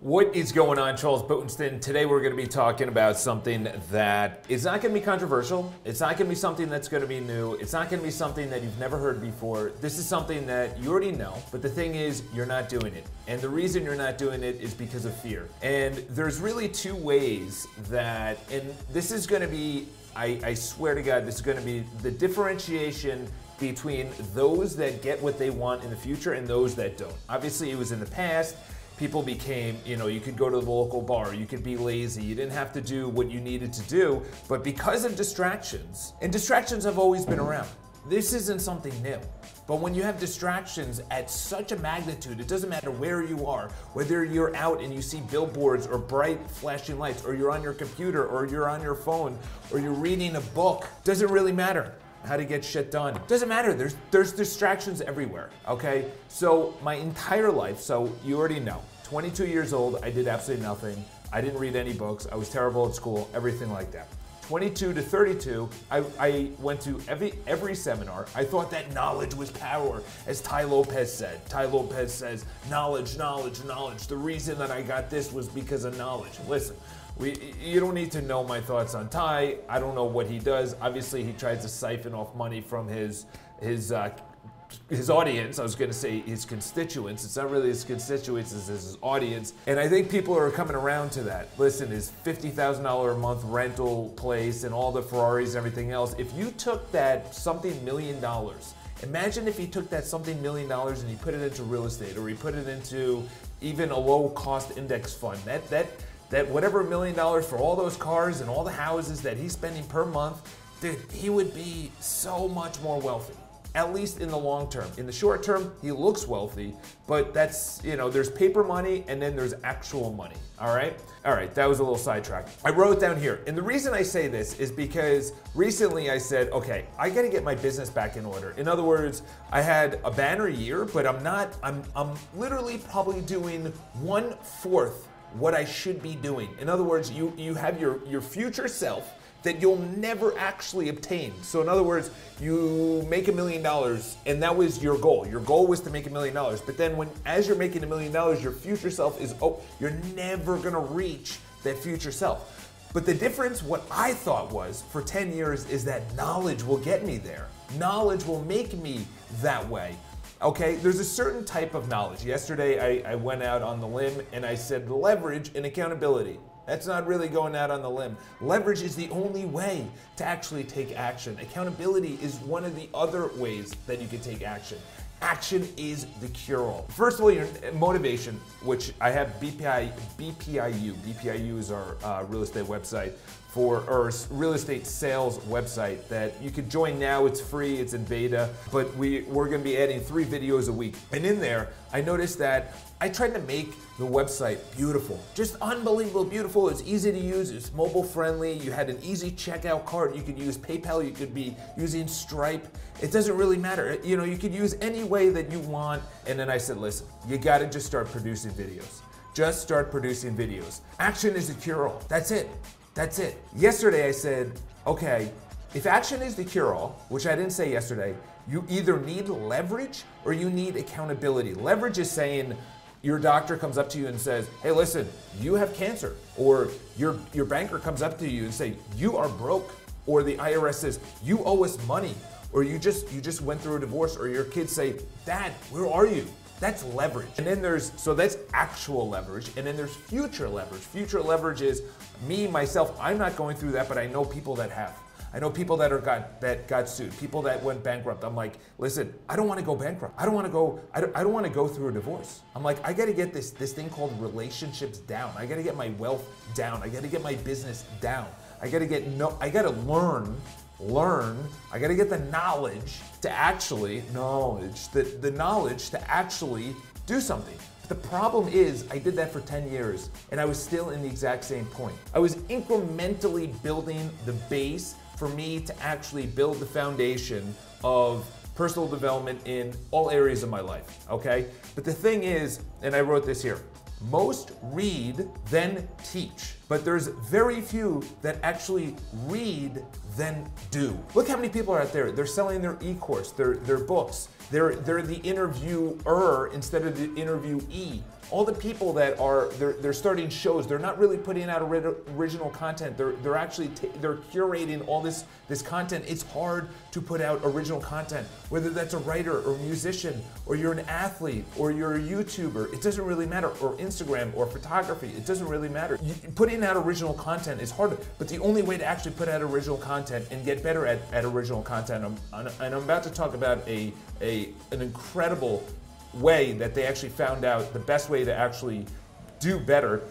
What is going on, Charles Botenstein? Today we're going to be talking about something that is not going to be controversial. It's not going to be something that's going to be new. It's not going to be something that you've never heard before. This is something that you already know, but the thing is, you're not doing it. And the reason you're not doing it is because of fear. And there's really two ways that, and this is going to be, I, I swear to God, this is going to be the differentiation between those that get what they want in the future and those that don't. Obviously, it was in the past people became, you know, you could go to the local bar, you could be lazy, you didn't have to do what you needed to do, but because of distractions, and distractions have always been around. This isn't something new. But when you have distractions at such a magnitude, it doesn't matter where you are, whether you're out and you see billboards or bright flashing lights, or you're on your computer, or you're on your phone, or you're reading a book, doesn't really matter how to get shit done. Doesn't matter. There's there's distractions everywhere. Okay. So my entire life. So you already know. 22 years old. I did absolutely nothing. I didn't read any books. I was terrible at school. Everything like that. 22 to 32, I, I, went to every every seminar. I thought that knowledge was power, as Tai Lopez said. Tai Lopez says, knowledge, knowledge, knowledge. The reason that I got this was because of knowledge. Listen, we, you don't need to know my thoughts on Tai. I don't know what he does. Obviously, he tries to siphon off money from his his uh, his audience. I was going to say his constituents. It's not really his constituents; it's his audience. And I think people are coming around to that. Listen, his fifty thousand dollar a month rental place and all the Ferraris and everything else. If you took that something million dollars. Imagine if he took that something million dollars and he put it into real estate or he put it into even a low cost index fund. That that that whatever million dollars for all those cars and all the houses that he's spending per month, dude, he would be so much more wealthy. At least in the long term. In the short term, he looks wealthy, but that's, you know, there's paper money and then there's actual money. All right? All right, that was a little sidetrack. I wrote down here, and the reason I say this is because recently I said, okay, I gotta get my business back in order. In other words, I had a banner year, but I'm not, I'm, I'm literally probably doing one fourth what I should be doing. In other words, you, you have your, your future self that you'll never actually obtain. So in other words, you make a million dollars and that was your goal. Your goal was to make a million dollars. But then when as you're making a million dollars, your future self is oh, you're never to reach that future self. But the difference what I thought was for 10 years is that knowledge will get me there. Knowledge will make me that way. Okay, there's a certain type of knowledge. Yesterday, I, I, went out on the limb and I said leverage and accountability. That's not really going out on the limb. Leverage is the only way to actually take action. Accountability is one of the other ways that you can take action. Action is the cure-all. First of all, your motivation, which I have BPI, BPIU. BPIU is our uh, real estate website for or real estate sales website that you can join now. It's free, it's in beta, but we, we're gonna be adding three videos a week. And in there, I noticed that I tried to make the website beautiful, just unbelievable beautiful. It's easy to use, it's mobile friendly. You had an easy checkout cart. You could use PayPal, you could be using Stripe. It doesn't really matter. You know, you could use any way that you want. And then I said, listen, you gotta just start producing videos. Just start producing videos. Action is a cure-all. That's it. That's it. Yesterday I said, okay, if action is the cure all, which I didn't say yesterday, you either need leverage or you need accountability. Leverage is saying your doctor comes up to you and says, hey, listen, you have cancer. Or your, your banker comes up to you and say, you are broke. Or the IRS says, you owe us money. Or you just you just went through a divorce, or your kids say, Dad, where are you? That's leverage. And then there's, so that's actual leverage. And then there's future leverage. Future leverage is me, myself, I'm not going through that, but I know people that have. I know people that are got that got sued, people that went bankrupt. I'm like, listen, I don't want to go bankrupt. I don't want to go. I don't, I don't want to go through a divorce. I'm like, I got to get this this thing called relationships down. I got to get my wealth down. I got to get my business down. I got to get no. I got to learn learn, I gotta get the knowledge to actually, knowledge, the, the knowledge to actually do something. The problem is, I did that for 10 years and I was still in the exact same point. I was incrementally building the base for me to actually build the foundation of personal development in all areas of my life, okay? But the thing is, and I wrote this here, most read, then teach. But there's very few that actually read, then do. Look how many people are out there. They're selling their e-course, their, their books. They're, they're the interviewer instead of the interviewee. All the people that are they're, they're starting shows, they're not really putting out original content. They're they're actually they're curating all this this content. It's hard to put out original content, whether that's a writer or musician or you're an athlete or you're a YouTuber. It doesn't really matter. Or Instagram or photography. It doesn't really matter. You, putting out original content is hard, but the only way to actually put out original content and get better at, at original content, I'm, and I'm about to talk about a, a an incredible way that they actually found out the best way to actually do better.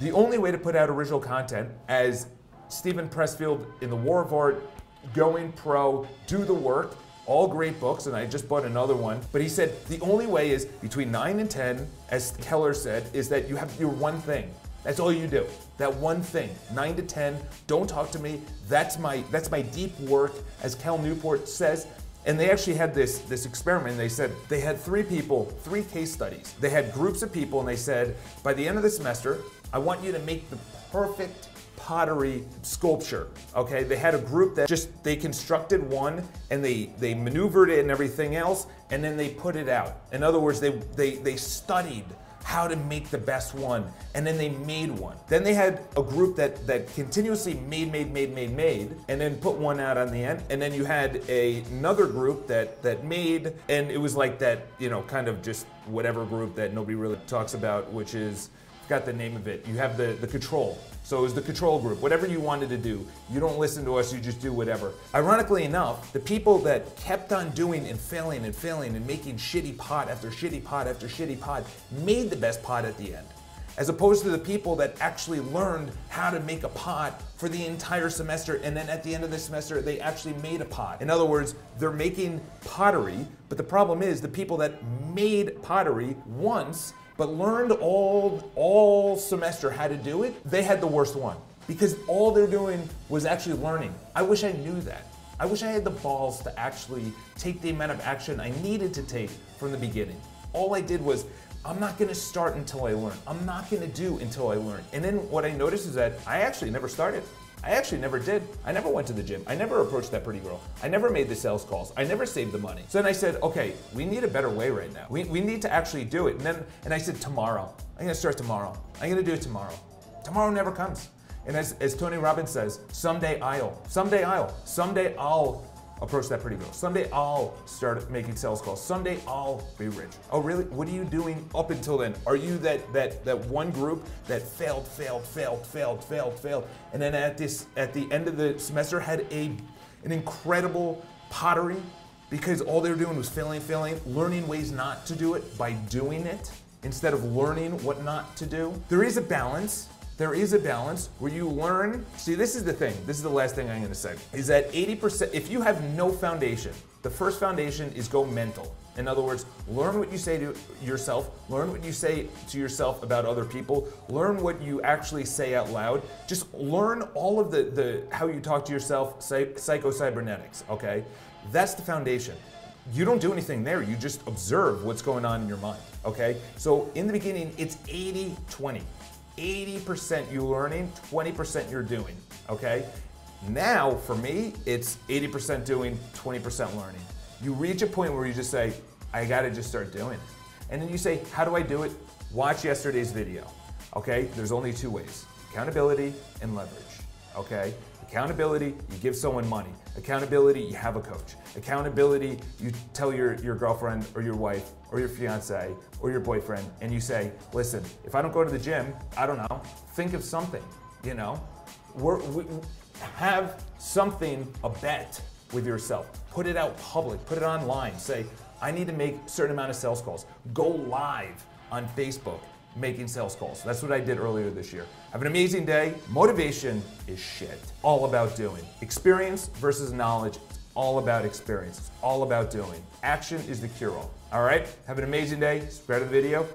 The only way to put out original content, as Steven Pressfield in The War of Art, Going Pro, Do the Work, all great books, and I just bought another one. But he said the only way is between 9 and 10, as Keller said, is that you have your one thing. That's all you do. That one thing. 9 to 10, don't talk to me. That's my that's my deep work, as Cal Newport says. And they actually had this, this experiment. They said they had three people, three case studies. They had groups of people, and they said, by the end of the semester, I want you to make the perfect pottery sculpture. Okay, they had a group that just they constructed one and they they maneuvered it and everything else, and then they put it out. In other words, they they they studied how to make the best one and then they made one. Then they had a group that that continuously made made made made made and then put one out on the end and then you had a, another group that that made and it was like that you know kind of just whatever group that nobody really talks about which is got the name of it. You have the, the control. So it was the control group. Whatever you wanted to do, you don't listen to us, you just do whatever. Ironically enough, the people that kept on doing and failing and failing and making shitty pot after shitty pot after shitty pot made the best pot at the end. As opposed to the people that actually learned how to make a pot for the entire semester and then at the end of the semester they actually made a pot. In other words, they're making pottery, but the problem is the people that made pottery once but learned all all semester how to do it, they had the worst one because all they're doing was actually learning. I wish I knew that. I wish I had the balls to actually take the amount of action I needed to take from the beginning. All I did was I'm not gonna start until I learn. I'm not gonna do until I learn. And then what I noticed is that I actually never started. I actually never did. I never went to the gym. I never approached that pretty girl. I never made the sales calls. I never saved the money. So then I said, okay, we need a better way right now. We, we need to actually do it. And then and I said, tomorrow. I'm gonna start tomorrow. I'm gonna do it tomorrow. Tomorrow never comes. And as, as Tony Robbins says, someday I'll, someday I'll, someday I'll approach that pretty girl. Someday I'll start making sales calls. Someday I'll be rich. Oh, really? What are you doing up until then? Are you that that that one group that failed, failed, failed, failed, failed, failed, and then at this at the end of the semester had a an incredible pottery because all they were doing was failing, failing, learning ways not to do it by doing it instead of learning what not to do. There is a balance there is a balance where you learn. See, this is the thing. This is the last thing I'm going to say. Is that 80%, if you have no foundation, the first foundation is go mental. In other words, learn what you say to yourself, learn what you say to yourself about other people, learn what you actually say out loud. Just learn all of the, the how you talk to yourself, psycho cybernetics, okay? That's the foundation. You don't do anything there, you just observe what's going on in your mind, okay? So in the beginning, it's 80 20. 80% you learning, 20% you're doing, okay? Now, for me, it's 80% doing, 20% learning. You reach a point where you just say, I gotta just start doing it. And then you say, how do I do it? Watch yesterday's video, okay? There's only two ways, accountability and leverage, okay? Accountability, you give someone money. Accountability, you have a coach. Accountability, you tell your, your girlfriend or your wife or your fiance or your boyfriend and you say, listen, if I don't go to the gym, I don't know, think of something, you know? We're, we have something, a bet with yourself. Put it out public, put it online. Say, I need to make certain amount of sales calls. Go live on Facebook making sales calls. That's what I did earlier this year. Have an amazing day. Motivation is shit. All about doing. Experience versus knowledge. It's all about experience. It's all about doing. Action is the cure all. All right? Have an amazing day. Spread the video.